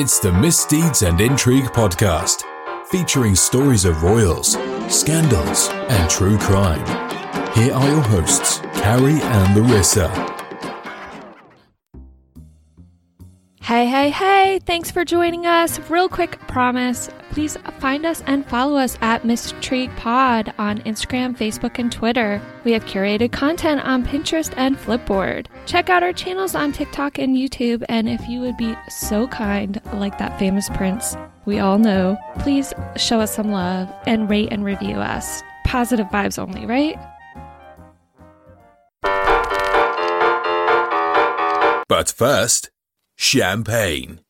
It's the Misdeeds and Intrigue podcast, featuring stories of royals, scandals, and true crime. Here are your hosts, Carrie and Larissa. Hey, hey, hey, thanks for joining us. Real quick promise please find us and follow us at Mistrigue Pod on Instagram, Facebook, and Twitter. We have curated content on Pinterest and Flipboard. Check out our channels on TikTok and YouTube, and if you would be so kind, like that famous prince we all know, please show us some love and rate and review us. Positive vibes only, right? But first, champagne.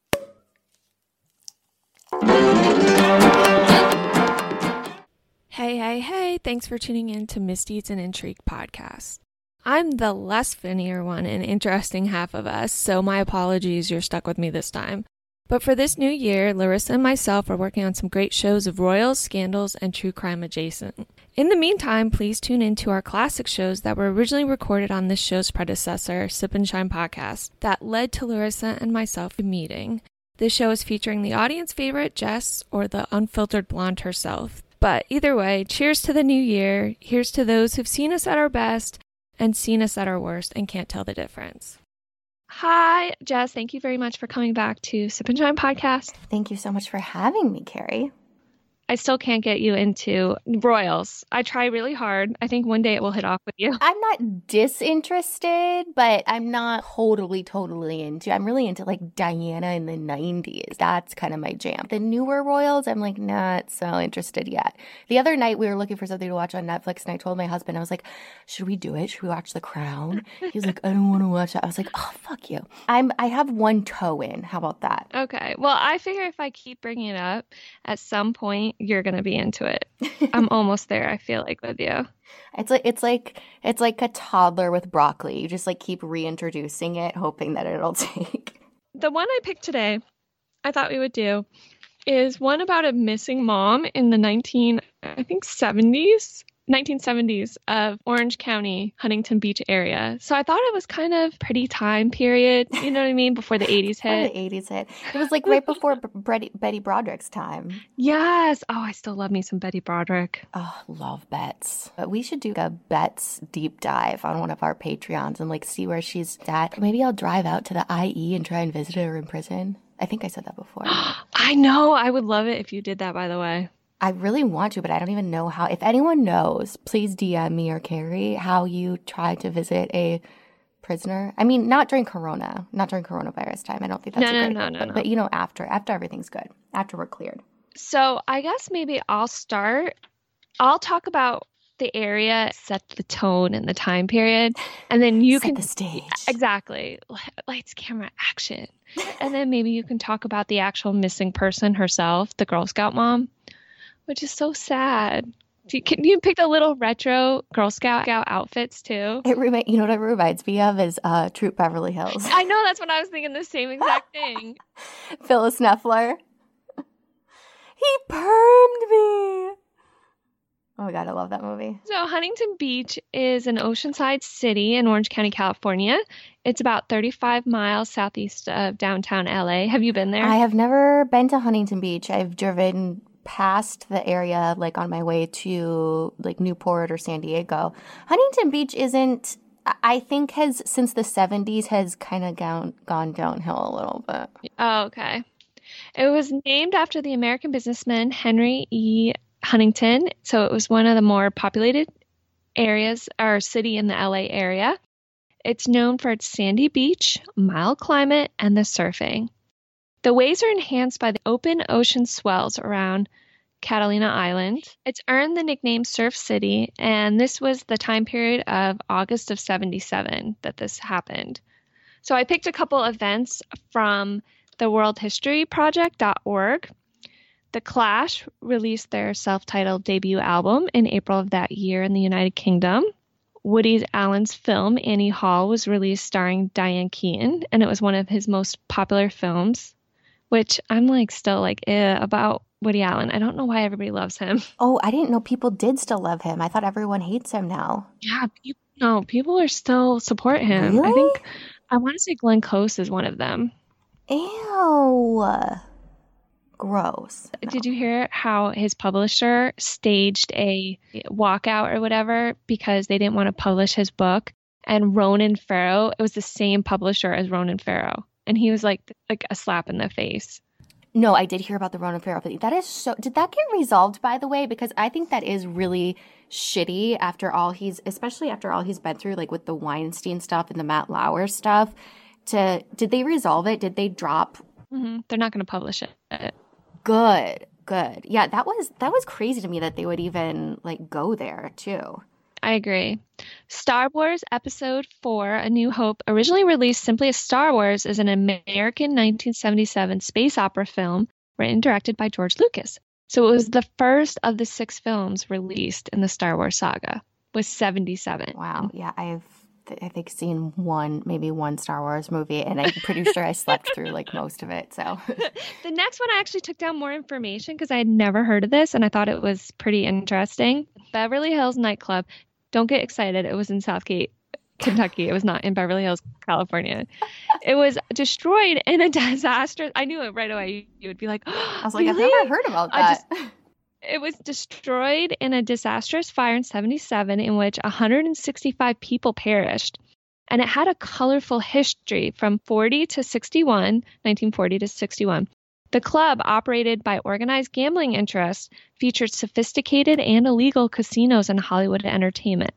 Hey, hey, hey, thanks for tuning in to Misdeeds and Intrigue podcast. I'm the less funnier one and interesting half of us, so my apologies you're stuck with me this time. But for this new year, Larissa and myself are working on some great shows of royals, scandals, and true crime adjacent. In the meantime, please tune in to our classic shows that were originally recorded on this show's predecessor, Sip and Shine podcast, that led to Larissa and myself meeting. This show is featuring the audience favorite, Jess, or the unfiltered blonde herself. But either way, cheers to the new year. Here's to those who've seen us at our best and seen us at our worst and can't tell the difference. Hi, Jess. Thank you very much for coming back to Sip and Shine podcast. Thank you so much for having me, Carrie. I still can't get you into royals. I try really hard. I think one day it will hit off with you. I'm not disinterested, but I'm not totally, totally into. I'm really into like Diana in the 90s. That's kind of my jam. The newer royals, I'm like not so interested yet. The other night we were looking for something to watch on Netflix, and I told my husband, I was like, "Should we do it? Should we watch The Crown?" He was like, "I don't want to watch that." I was like, "Oh fuck you." I'm. I have one toe in. How about that? Okay. Well, I figure if I keep bringing it up, at some point you're going to be into it. I'm almost there, I feel like with you. It's like it's like it's like a toddler with broccoli. You just like keep reintroducing it hoping that it'll take. The one I picked today, I thought we would do is one about a missing mom in the 19 I think 70s 1970s of Orange County, Huntington Beach area. So I thought it was kind of pretty time period, you know what I mean, before the 80s hit. the 80s hit. It was like right before Betty, Betty Broderick's time. Yes. Oh, I still love me some Betty Broderick. Oh, love Bets. But we should do a Bets deep dive on one of our Patreons and like see where she's at. Maybe I'll drive out to the IE and try and visit her in prison. I think I said that before. I know. I would love it if you did that, by the way. I really want to, but I don't even know how. If anyone knows, please DM me or Carrie how you tried to visit a prisoner. I mean, not during Corona, not during coronavirus time. I don't think that's no, a no, great, no, no, but, no. but you know, after after everything's good, after we're cleared. So I guess maybe I'll start. I'll talk about the area, set the tone and the time period, and then you Set can the stage. exactly lights, camera, action, and then maybe you can talk about the actual missing person herself, the Girl Scout mom, which is so sad. You, can you pick a little retro Girl Scout Scout outfits too? It remi- you know what it reminds me of is uh, Troop Beverly Hills. I know that's what I was thinking. The same exact thing. Phyllis Nefler. He permed me. Oh my god, I love that movie. So, Huntington Beach is an oceanside city in Orange County, California. It's about 35 miles southeast of downtown LA. Have you been there? I have never been to Huntington Beach. I've driven past the area like on my way to like Newport or San Diego. Huntington Beach isn't I think has since the 70s has kind of gone gone downhill a little bit. Oh, okay. It was named after the American businessman Henry E. Huntington. So, it was one of the more populated areas or city in the LA area. It's known for its sandy beach, mild climate, and the surfing. The waves are enhanced by the open ocean swells around Catalina Island. It's earned the nickname Surf City, and this was the time period of August of 77 that this happened. So I picked a couple events from the worldhistoryproject.org. The Clash released their self titled debut album in April of that year in the United Kingdom. Woody Allen's film, Annie Hall, was released starring Diane Keaton, and it was one of his most popular films, which I'm like still like eh, about Woody Allen. I don't know why everybody loves him. Oh, I didn't know people did still love him. I thought everyone hates him now. Yeah, people, no, people are still support him. I think I want to say Glenn Close is one of them. Ew. Gross. Did you hear how his publisher staged a walkout or whatever because they didn't want to publish his book? And Ronan Farrow, it was the same publisher as Ronan Farrow, and he was like like a slap in the face. No, I did hear about the Ronan Farrow. That is so. Did that get resolved, by the way? Because I think that is really shitty after all he's, especially after all he's been through, like with the Weinstein stuff and the Matt Lauer stuff. To did they resolve it? Did they drop? Mm-hmm. They're not going to publish it. Good, good. Yeah, that was that was crazy to me that they would even like go there too. I agree. Star Wars Episode 4 A New Hope, originally released simply as Star Wars, is an American 1977 space opera film written and directed by George Lucas. So it was the first of the six films released in the Star Wars saga, was 77. Wow. Yeah, I've I think seen one, maybe one Star Wars movie, and I'm pretty sure I slept through like most of it. So the next one, I actually took down more information because I had never heard of this, and I thought it was pretty interesting. Beverly Hills nightclub don't get excited. It was in Southgate, Kentucky. It was not in Beverly Hills, California. It was destroyed in a disaster. I knew it right away. You would be like, oh, I was like, really? I've never heard about that. Just, it was destroyed in a disastrous fire in 77 in which 165 people perished. And it had a colorful history from 40 to 61, 1940 to 61. The club, operated by organized gambling interests, featured sophisticated and illegal casinos and Hollywood entertainment.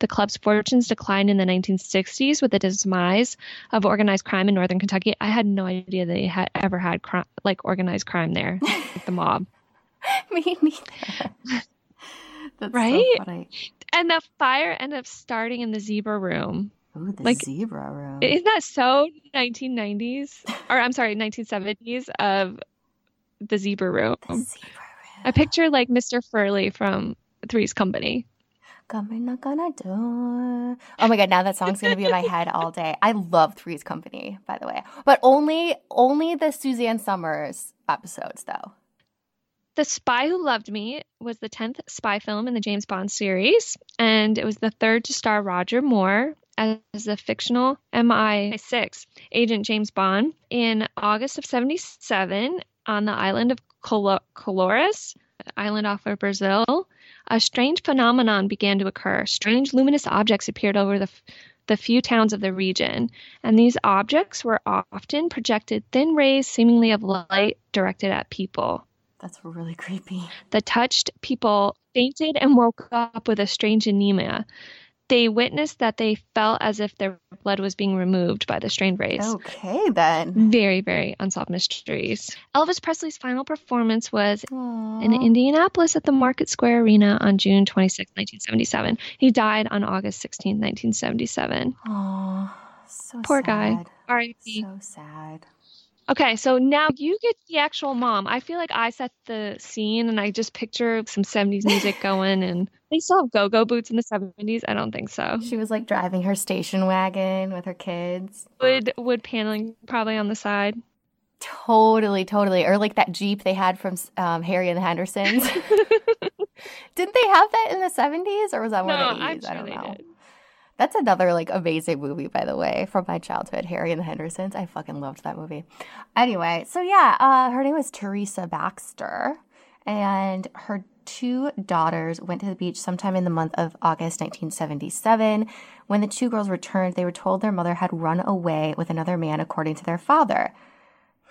The club's fortunes declined in the 1960s with the demise of organized crime in northern Kentucky. I had no idea they had ever had crime, like organized crime there, like the mob. Me neither. That's right? So. And the fire ended up starting in the zebra room. Ooh, the Like, zebra room. Isn't that so 1990s? Or I'm sorry, 1970s of the zebra room. the zebra room. I picture like Mr. Furley from Three's Company. Come and knock on a door. Oh my god, now that song's gonna be in my head all day. I love Three's Company, by the way, but only only the Suzanne Somers episodes, though. The Spy Who Loved Me was the 10th spy film in the James Bond series, and it was the third to star Roger Moore as the fictional MI6 agent James Bond. In August of 77, on the island of Colo- Colares, island off of Brazil, a strange phenomenon began to occur. Strange luminous objects appeared over the f- the few towns of the region, and these objects were often projected thin rays seemingly of light directed at people. That's really creepy. The touched people fainted and woke up with a strange anemia. They witnessed that they felt as if their blood was being removed by the strange rays. Okay, then. Very, very unsolved mysteries. Elvis Presley's final performance was in Indianapolis at the Market Square Arena on June 26, 1977. He died on August 16, 1977. Aw, so Poor guy. R.I.P. So sad. Okay, so now you get the actual mom. I feel like I set the scene and I just picture some 70s music going and they still have go-go boots in the 70s. I don't think so. She was like driving her station wagon with her kids. Wood wood paneling probably on the side. Totally, totally. Or like that Jeep they had from um, Harry and the Hendersons. Didn't they have that in the 70s or was that no, more the 80s? I'm I don't they know. did. That's another like amazing movie, by the way, from my childhood, Harry and the Hendersons. I fucking loved that movie. Anyway, so yeah, uh, her name was Theresa Baxter, and her two daughters went to the beach sometime in the month of August 1977. When the two girls returned, they were told their mother had run away with another man, according to their father.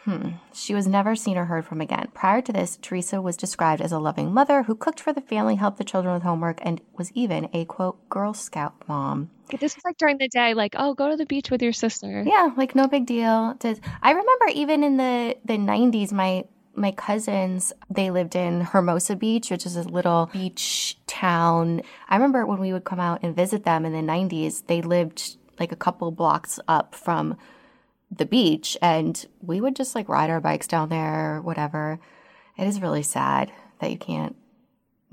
Hmm. She was never seen or heard from again. Prior to this, Theresa was described as a loving mother who cooked for the family, helped the children with homework, and was even a quote Girl Scout mom. This was like during the day, like, oh, go to the beach with your sister. Yeah, like no big deal. Did I remember even in the the nineties, my my cousins they lived in Hermosa Beach, which is a little beach town. I remember when we would come out and visit them in the nineties, they lived like a couple blocks up from the beach, and we would just like ride our bikes down there, or whatever. It is really sad that you can't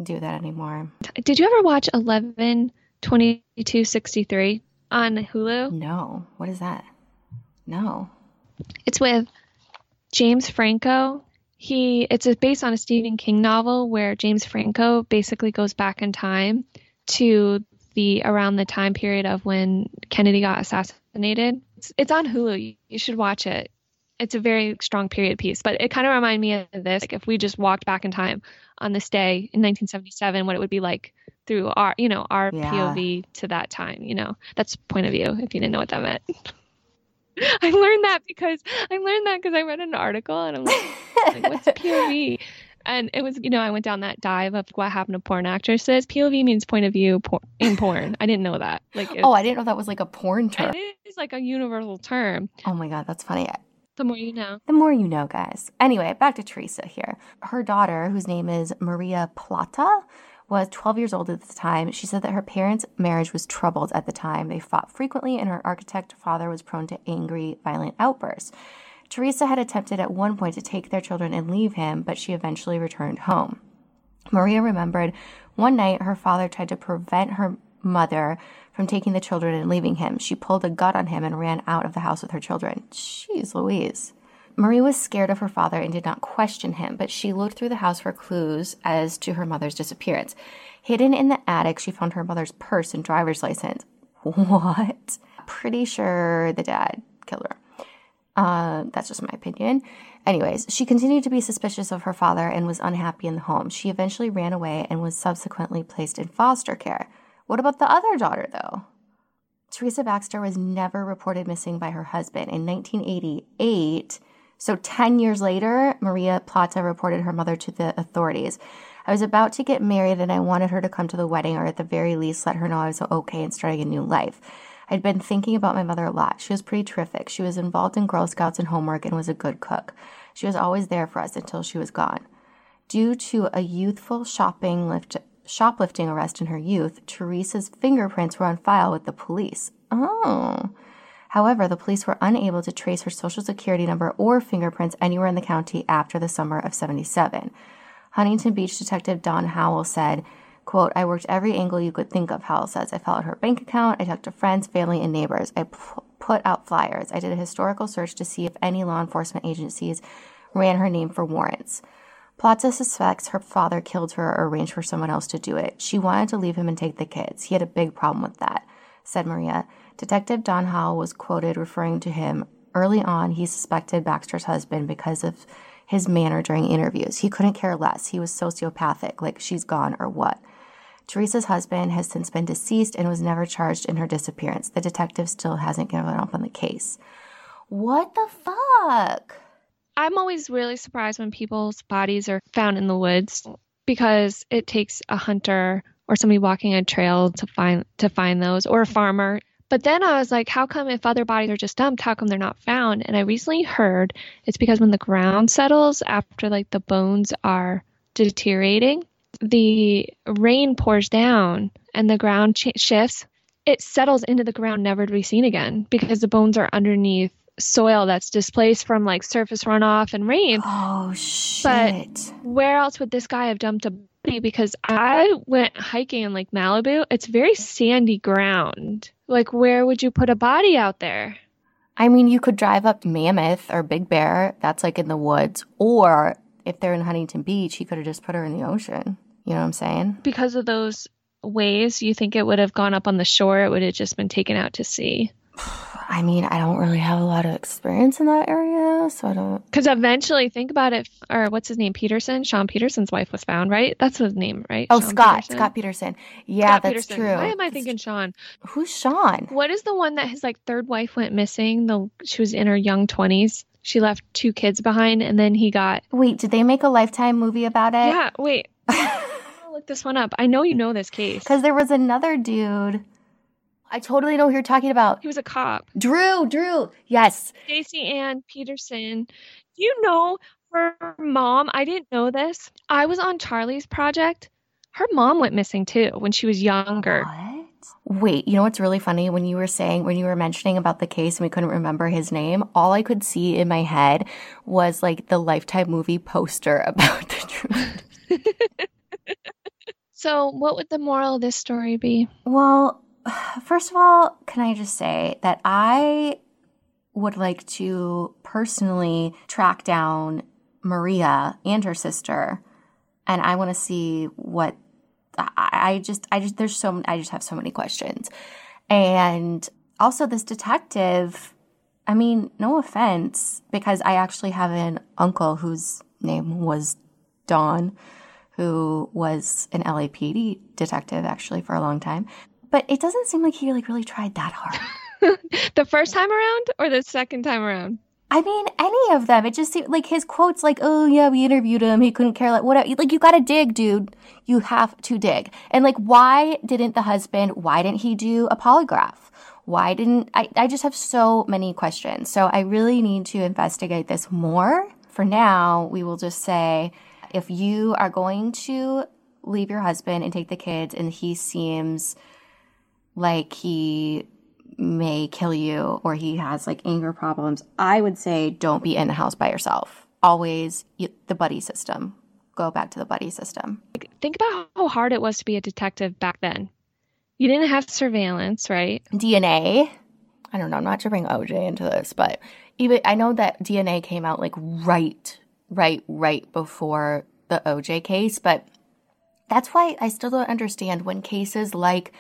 do that anymore. Did you ever watch 11 22 63 on Hulu? No, what is that? No. It's with James Franco. He it's based on a Stephen King novel where James Franco basically goes back in time to the around the time period of when Kennedy got assassinated. It's, it's on Hulu. You, you should watch it. it's a very strong period piece. But it kind of reminded me of this. Like if we just walked back in time on this day in 1977, what it would be like through our, you know, our Yeah. POV to that time. You know, that's point of view. If you didn't know what that meant. I learned that because I learned that because I read an article and I'm like, like what's POV? And it was, you know, I went down that dive of what happened to porn actresses. POV means point of view por- in porn. I didn't know that. Like, Oh, I didn't know that was like a porn term. it is like a universal term. Oh my God, that's funny. The more you know. The more you know, guys. Anyway, back to Theresa here. Her daughter, whose name is Maria Plata, was 12 years old at the time. She said that her parents' marriage was troubled at the time. They fought frequently, and her architect father was prone to angry, violent outbursts. Theresa had attempted at one point to take their children and leave him, but she eventually returned home. Maria remembered one night her father tried to prevent her mother from taking the children and leaving him. She pulled a gun on him and ran out of the house with her children. Jeez Louise. Marie was scared of her father and did not question him, but she looked through the house for clues as to her mother's disappearance. Hidden in the attic, she found her mother's purse and driver's license. What? Pretty sure the dad killed her. Uh, that's just my opinion. Anyways, she continued to be suspicious of her father and was unhappy in the home. She eventually ran away and was subsequently placed in foster care. What about the other daughter, though? Theresa Baxter was never reported missing by her husband. In 1988, so 10 years later, Maria Plata reported her mother to the authorities. I was about to get married and I wanted her to come to the wedding or at the very least let her know I was okay and starting a new life. I'd been thinking about my mother a lot. She was pretty terrific. She was involved in Girl Scouts and homework and was a good cook. She was always there for us until she was gone. Due to a youthful shopping lift, shoplifting arrest in her youth, Theresa's fingerprints were on file with the police. Oh. However, the police were unable to trace her social security number or fingerprints anywhere in the county after the summer of 77. Huntington Beach detective Don Howell said, quote, I worked every angle you could think of, Howell says. I followed her bank account. I talked to friends, family, and neighbors. I p- put out flyers. I did a historical search to see if any law enforcement agencies ran her name for warrants. Plata suspects her father killed her or arranged for someone else to do it. She wanted to leave him and take the kids. He had a big problem with that, said Maria. Detective Don Howell was quoted referring to him. Early on, he suspected Baxter's husband because of his manner during interviews. He couldn't care less. He was sociopathic, like she's gone or what. Theresa's husband has since been deceased and was never charged in her disappearance. The detective still hasn't given up on the case. What the fuck? I'm always really surprised when people's bodies are found in the woods because it takes a hunter or somebody walking a trail to find to find those or a farmer. But then I was like, how come if other bodies are just dumped, how come they're not found? And I recently heard it's because when the ground settles after like the bones are deteriorating, the rain pours down and the ground ch- shifts. It settles into the ground, never to be seen again because the bones are underneath soil that's displaced from like surface runoff and rain. Oh shit. But Where else would this guy have dumped a body? Because I went hiking in like Malibu. It's very sandy ground. Like, where would you put a body out there? I mean, you could drive up Mammoth or Big Bear. That's like in the woods. Or if they're in Huntington Beach, he could have just put her in the ocean. You know what I'm saying? Because of those waves, you think it would have gone up on the shore? It would have just been taken out to sea. I mean, I don't really have a lot of experience in that area, so I don't. Because eventually, think about it. Or what's his name? Peterson. Sean Peterson's wife was found, right? That's his name, right? Oh, Sean Scott. Peterson? Scott Peterson. Yeah, Scott that's Peterson. true. Why am I thinking Sean? Who's Sean? What is the one that his like third wife went missing? The she was in her young twenties. She left two kids behind, and then he got. Wait, did they make a Lifetime movie about it? Yeah, wait. Look this one up. I know you know this case. Because there was another dude. I totally know who you're talking about. He was a cop. Drew, Drew. Yes. Stacy Ann Peterson. Do you know her mom? I didn't know this. I was on Charley's project. Her mom went missing too when she was younger. What? Wait, you know what's really funny? When you were saying, when you were mentioning about the case and we couldn't remember his name, all I could see in my head was like the Lifetime movie poster about the truth. So, what would the moral of this story be? Well, first of all, can I just say that I would like to personally track down Maria and her sister, and I want to see what I, just, I just, there's so, I just have so many questions, and also this detective I mean, no offense, because I actually have an uncle whose name was Don, who was an LAPD detective actually for a long time. But it doesn't seem like he like really tried that hard. the first time around or the second time around? I mean, any of them. It just seemed like his quotes, like, "Oh yeah, we interviewed him. He couldn't care like whatever." Like, you gotta dig, dude. You have to dig. And like, why didn't the husband? Why didn't he do a polygraph? Why didn't I? I just have so many questions. So I really need to investigate this more. For now, we will just say, if you are going to leave your husband and take the kids, and he seems like he may kill you or he has like anger problems, I would say don't be in the house by yourself. Always the buddy system. Go back to the buddy system. Think about how hard it was to be a detective back then. You didn't have surveillance, right? DNA. I don't know, I'm not to bring OJ into this, but even I know that DNA came out like right, right, right before the OJ case, but that's why I still don't understand when cases like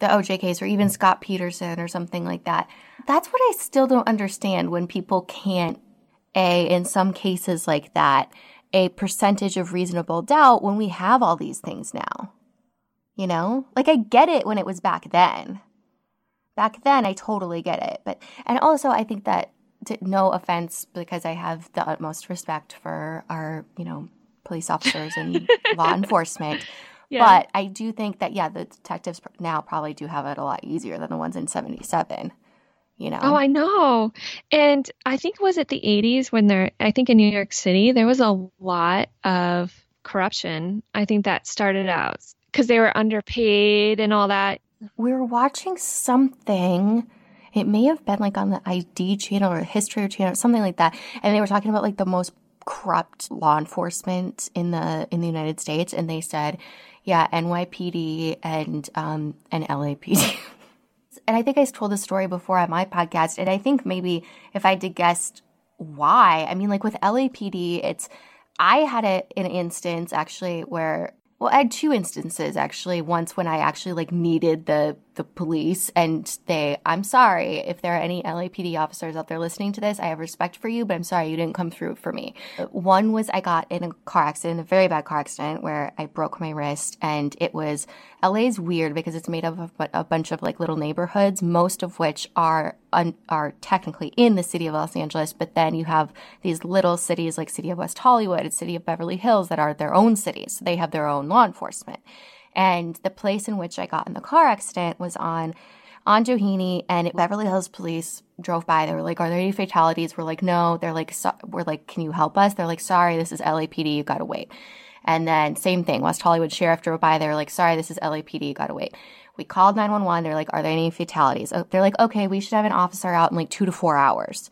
the OJ case or even mm. Scott Peterson or something like that. That's what I still don't understand when people can't, A, in some cases like that, a percentage of reasonable doubt when we have all these things now. You know? Like I get it when it was back then. Back then, I totally get it. But, and also, I think that, to, no offense, because I have the utmost respect for our, you know, police officers and law enforcement. Yeah. But I do think that, yeah, the detectives now probably do have it a lot easier than the ones in 77. You know? Oh, I know. And I think was it the 80s when there, I think in New York City, there was a lot of corruption. I think that started out because they were underpaid and all that. We were watching something. It may have been like on the ID channel or History channel or something like that. And they were talking about like the most corrupt law enforcement in the in the United States, and they said yeah, NYPD and um, and LAPD. and I think I told the story before on my podcast, and I think maybe if I did guess why, I mean, like with LAPD, it's I had a, an instance actually where well, I had two instances actually. Once when I actually like needed the the police and they I'm sorry if there are any LAPD officers out there listening to this. I have respect for you, but I'm sorry you didn't come through for me. One was I got in a car accident, a very bad car accident where I broke my wrist and it was LA's weird because it's made up of a bunch of like little neighborhoods, most of which are un- are technically in the city of Los Angeles, but then you have these little cities like City of West Hollywood and City of Beverly Hills that are their own cities. So they have their own law enforcement. And the place in which I got in the car accident was on on Doheny, and Beverly Hills police drove by. They were like, "Are there any fatalities?" We're like, "No." They're like, so, "We're like, can you help us?" They're like, "Sorry, this is LAPD. You gotta wait." And then same thing, West Hollywood sheriff drove by. They were like, "Sorry, this is LAPD. You gotta wait." We called 911. They're like, "Are there any fatalities?" Oh, they're like, "Okay, we should have an officer out in like two to four hours."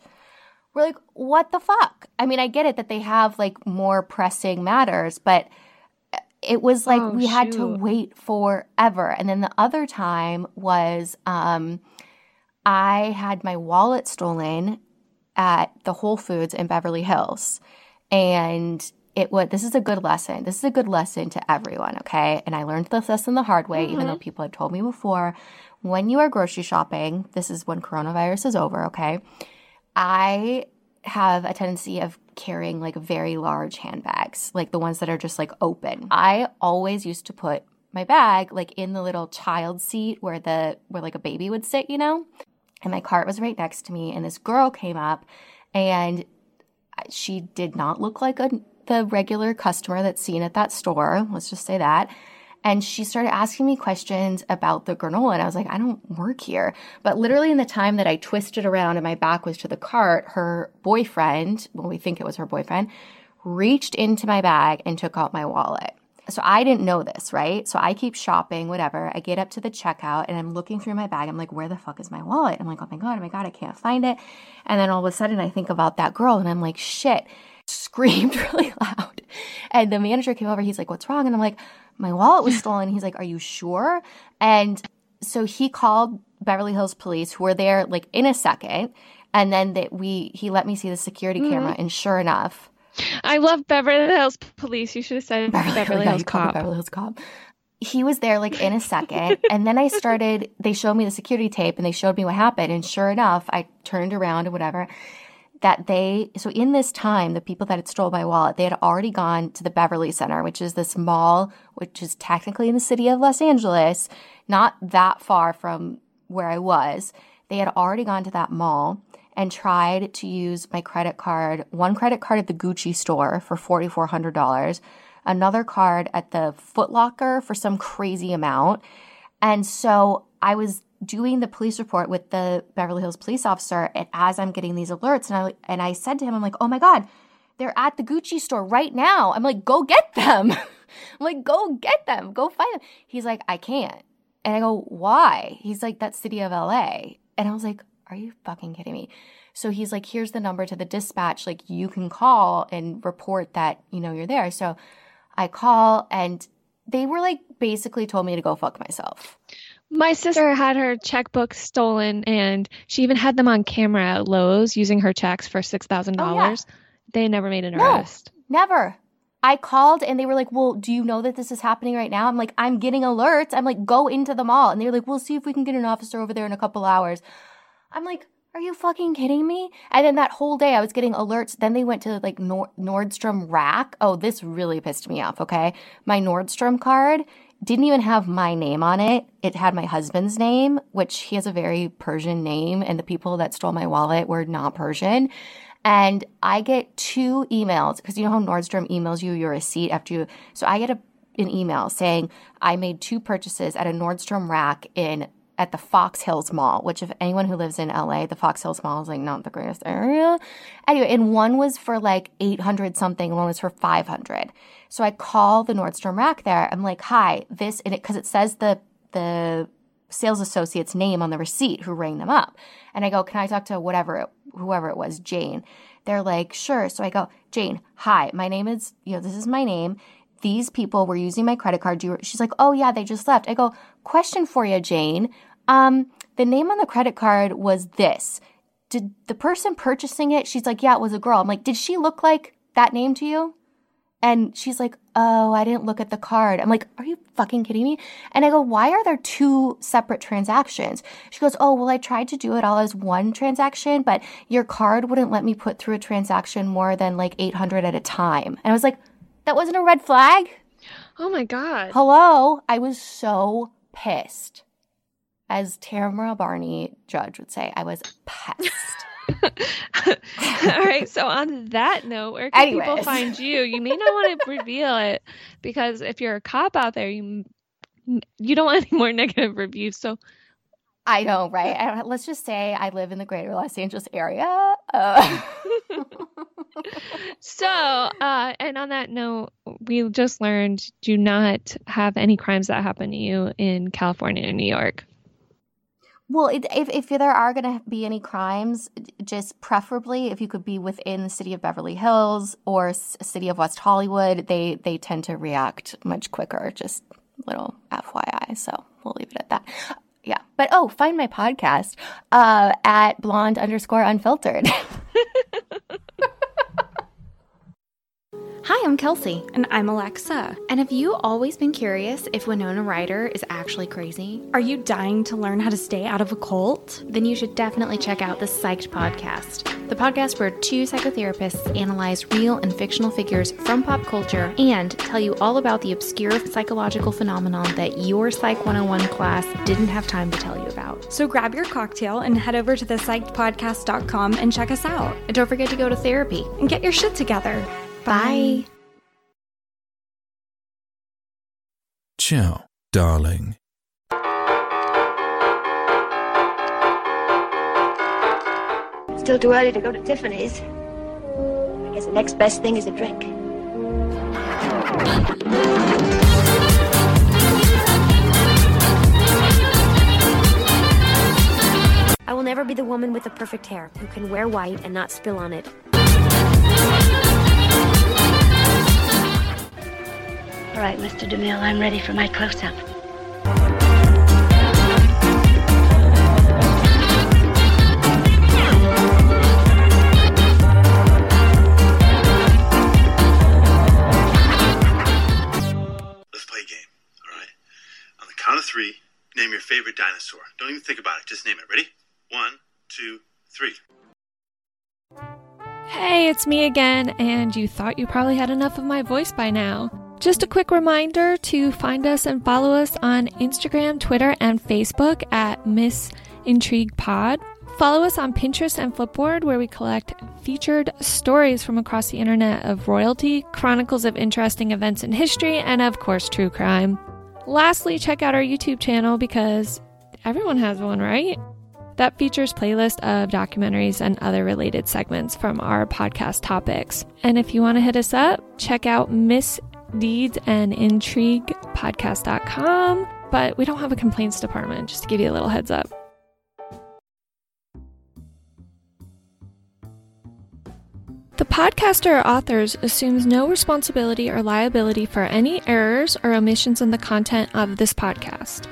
We're like, "What the fuck?" I mean, I get it that they have like more pressing matters, but it was like oh, we shoot. had to wait forever. And then the other time was um, I had my wallet stolen at the Whole Foods in Beverly Hills. And it would this is a good lesson. This is a good lesson to everyone, okay? And I learned this lesson the hard way, mm-hmm. even though mm-hmm. people had told me before. When you are grocery shopping, this is when coronavirus is over, okay? I have a tendency of carrying like very large handbags, like the ones that are just like open. I always used to put my bag like in the little child seat where the where like a baby would sit, you know? And my cart was right next to me and this girl came up and she did not look like a the regular customer that's seen at that store, let's just say that. And she started asking me questions about the granola. And I was like, I don't work here. But literally, in the time that I twisted around and my back was to the cart, her boyfriend, well, we think it was her boyfriend, reached into my bag and took out my wallet. So I didn't know this, right? So I keep shopping, whatever. I get up to the checkout and I'm looking through my bag. I'm like, where the fuck is my wallet? I'm like, oh my God, oh my God, I can't find it. And then all of a sudden I think about that girl and I'm like, shit, screamed really loud. And the manager came over. He's like, what's wrong? And I'm like, my wallet was stolen. He's like, Are you sure? And so he called Beverly Hills police who were there like in a second. And then that we he let me see the security mm-hmm. camera and sure enough. I love Beverly Hills police. You should have said Beverly, Beverly Hills cop. Beverly Hills cop. he was there like in a second. and then I started, they showed me the security tape and they showed me what happened. And sure enough, I turned around and whatever. That they, so in this time, the people that had stole my wallet, they had already gone to the Beverly Center, which is this mall, which is technically in the city of Los Angeles, not that far from where I was. They had already gone to that mall and tried to use my credit card, one credit card at the Gucci store for $4,400 another card at the Footlocker for some crazy amount. And so I was doing the police report with the Beverly Hills police officer and as I'm getting these alerts and I and I said to him I'm like, "Oh my god, they're at the Gucci store right now." I'm like, "Go get them." I'm like, "Go get them. Go find them." He's like, "I can't." And I go, "Why?" He's like, "That's city of LA." And I was like, "Are you fucking kidding me?" So he's like, "Here's the number to the dispatch. Like you can call and report that, you know, you're there." So I call and they were like basically told me to go fuck myself. My sister had her checkbook stolen and she even had them on camera at Lowe's using her checks for $6,000. Oh, yeah. They never made an no, arrest. Never. I called and they were like, Well, do you know that this is happening right now? I'm like, I'm getting alerts. I'm like, Go into the mall. And they were like, We'll see if we can get an officer over there in a couple hours. I'm like, are you fucking kidding me? And then that whole day I was getting alerts. Then they went to like Nord- Nordstrom Rack. Oh, this really pissed me off, okay? My Nordstrom card didn't even have my name on it. It had my husband's name, which he has a very Persian name, and the people that stole my wallet were not Persian. And I get two emails because you know how Nordstrom emails you your receipt after you. So I get a, an email saying I made two purchases at a Nordstrom rack in at the Fox Hills Mall, which if anyone who lives in LA, the Fox Hills Mall is like not the greatest area. Anyway, and one was for like 800 something, one was for 500. So I call the Nordstrom rack there. I'm like, "Hi, this," and it because it says the the sales associate's name on the receipt who rang them up, and I go, "Can I talk to whatever it, whoever it was, Jane?" They're like, "Sure." So I go, "Jane, hi, my name is you know this is my name." These people were using my credit card. She's like, oh yeah, they just left. I go, question for you, Jane. Um, the name on the credit card was this. Did the person purchasing it? She's like, yeah, it was a girl. I'm like, did she look like that name to you? And she's like, oh, I didn't look at the card. I'm like, are you fucking kidding me? And I go, why are there two separate transactions? She goes, oh, well, I tried to do it all as one transaction, but your card wouldn't let me put through a transaction more than like 800 at a time. And I was like, that wasn't a red flag. Oh my God. Hello. I was so pissed. As Tamra Barney Judge would say, I was pissed. All right. So on that note, where can Anyways. people find you? You may not want to reveal it because if you're a cop out there, you you don't want any more negative reviews. So I know, right? I let's just say I live in the greater Los Angeles area. Uh. so, uh, and on that note, we just learned do not have any crimes that happen to you in California and New York. Well, it, if if there are going to be any crimes, just preferably if you could be within the city of Beverly Hills or city of West Hollywood, they they tend to react much quicker. Just little FYI. So we'll leave it at that yeah. But oh, find my podcast uh, at blonde underscore unfiltered. Hi, I'm Kelsey. And I'm Alexa. And have you always been curious if Winona Ryder is actually crazy? Are you dying to learn how to stay out of a cult? Then you should definitely check out the Psyched podcast, the podcast where two psychotherapists analyze real and fictional figures from pop culture and tell you all about the obscure psychological phenomenon that your Psych 101 class didn't have time to tell you about. So grab your cocktail and head over to thepsychedpodcast.com and check us out. And don't forget to go to therapy and get your shit together. Bye. Ciao, darling. Still too early to go to Tiffany's. I guess the next best thing is a drink. I will never be the woman with the perfect hair who can wear white and not spill on it. Right, Mr. DeMille, I'm ready for my close-up. Let's play a game, all right? favorite dinosaur? Don't even think about it. Just name it. Ready? One, two, three. Hey, it's me again, and you thought you probably had enough of my voice by now. Just a quick reminder to find us and follow us on Instagram, Twitter, and Facebook at Miss Intrigue Pod. Follow us on Pinterest and Flipboard, where we collect featured stories from across the internet of royalty, chronicles of interesting events in history, and of course, true crime. Lastly, check out our YouTube channel because everyone has one, right? That features playlist of documentaries and other related segments from our podcast topics. And if you want to hit us up, check out Miss Deeds and Intrigue podcast.com. But we don't have a complaints department, just to give you a little heads up. The podcaster or authors assumes no responsibility or liability for any errors or omissions in the content of this podcast.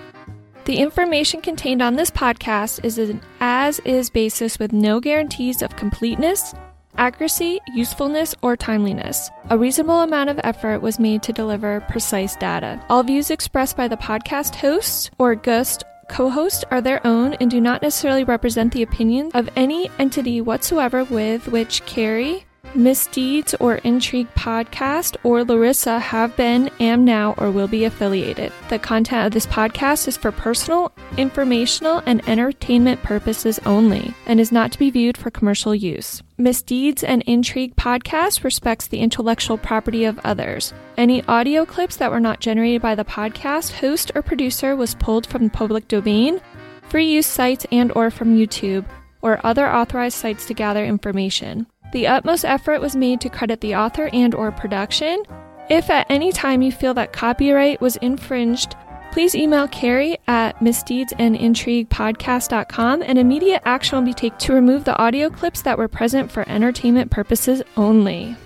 The information contained on this podcast is an as is basis with no guarantees of completeness, accuracy, usefulness, or timeliness. A reasonable amount of effort was made to deliver precise data. All views expressed by the podcast hosts or guest co host are their own and do not necessarily represent the opinions of any entity whatsoever with which Carrie, Misdeeds or Intrigue podcast or Larissa have been, am now, or will be affiliated. The content of this podcast is for personal, informational, and entertainment purposes only and is not to be viewed for commercial use. Misdeeds and Intrigue podcast respects the intellectual property of others. Any audio clips that were not generated by the podcast host or producer was pulled from the public domain, free use sites and or from YouTube or other authorized sites to gather information. The utmost effort was made to credit the author and or production. If at any time you feel that copyright was infringed, please email Carrie at misdeedsandintriguepodcast.com and immediate action will be taken to remove the audio clips that were present for entertainment purposes only.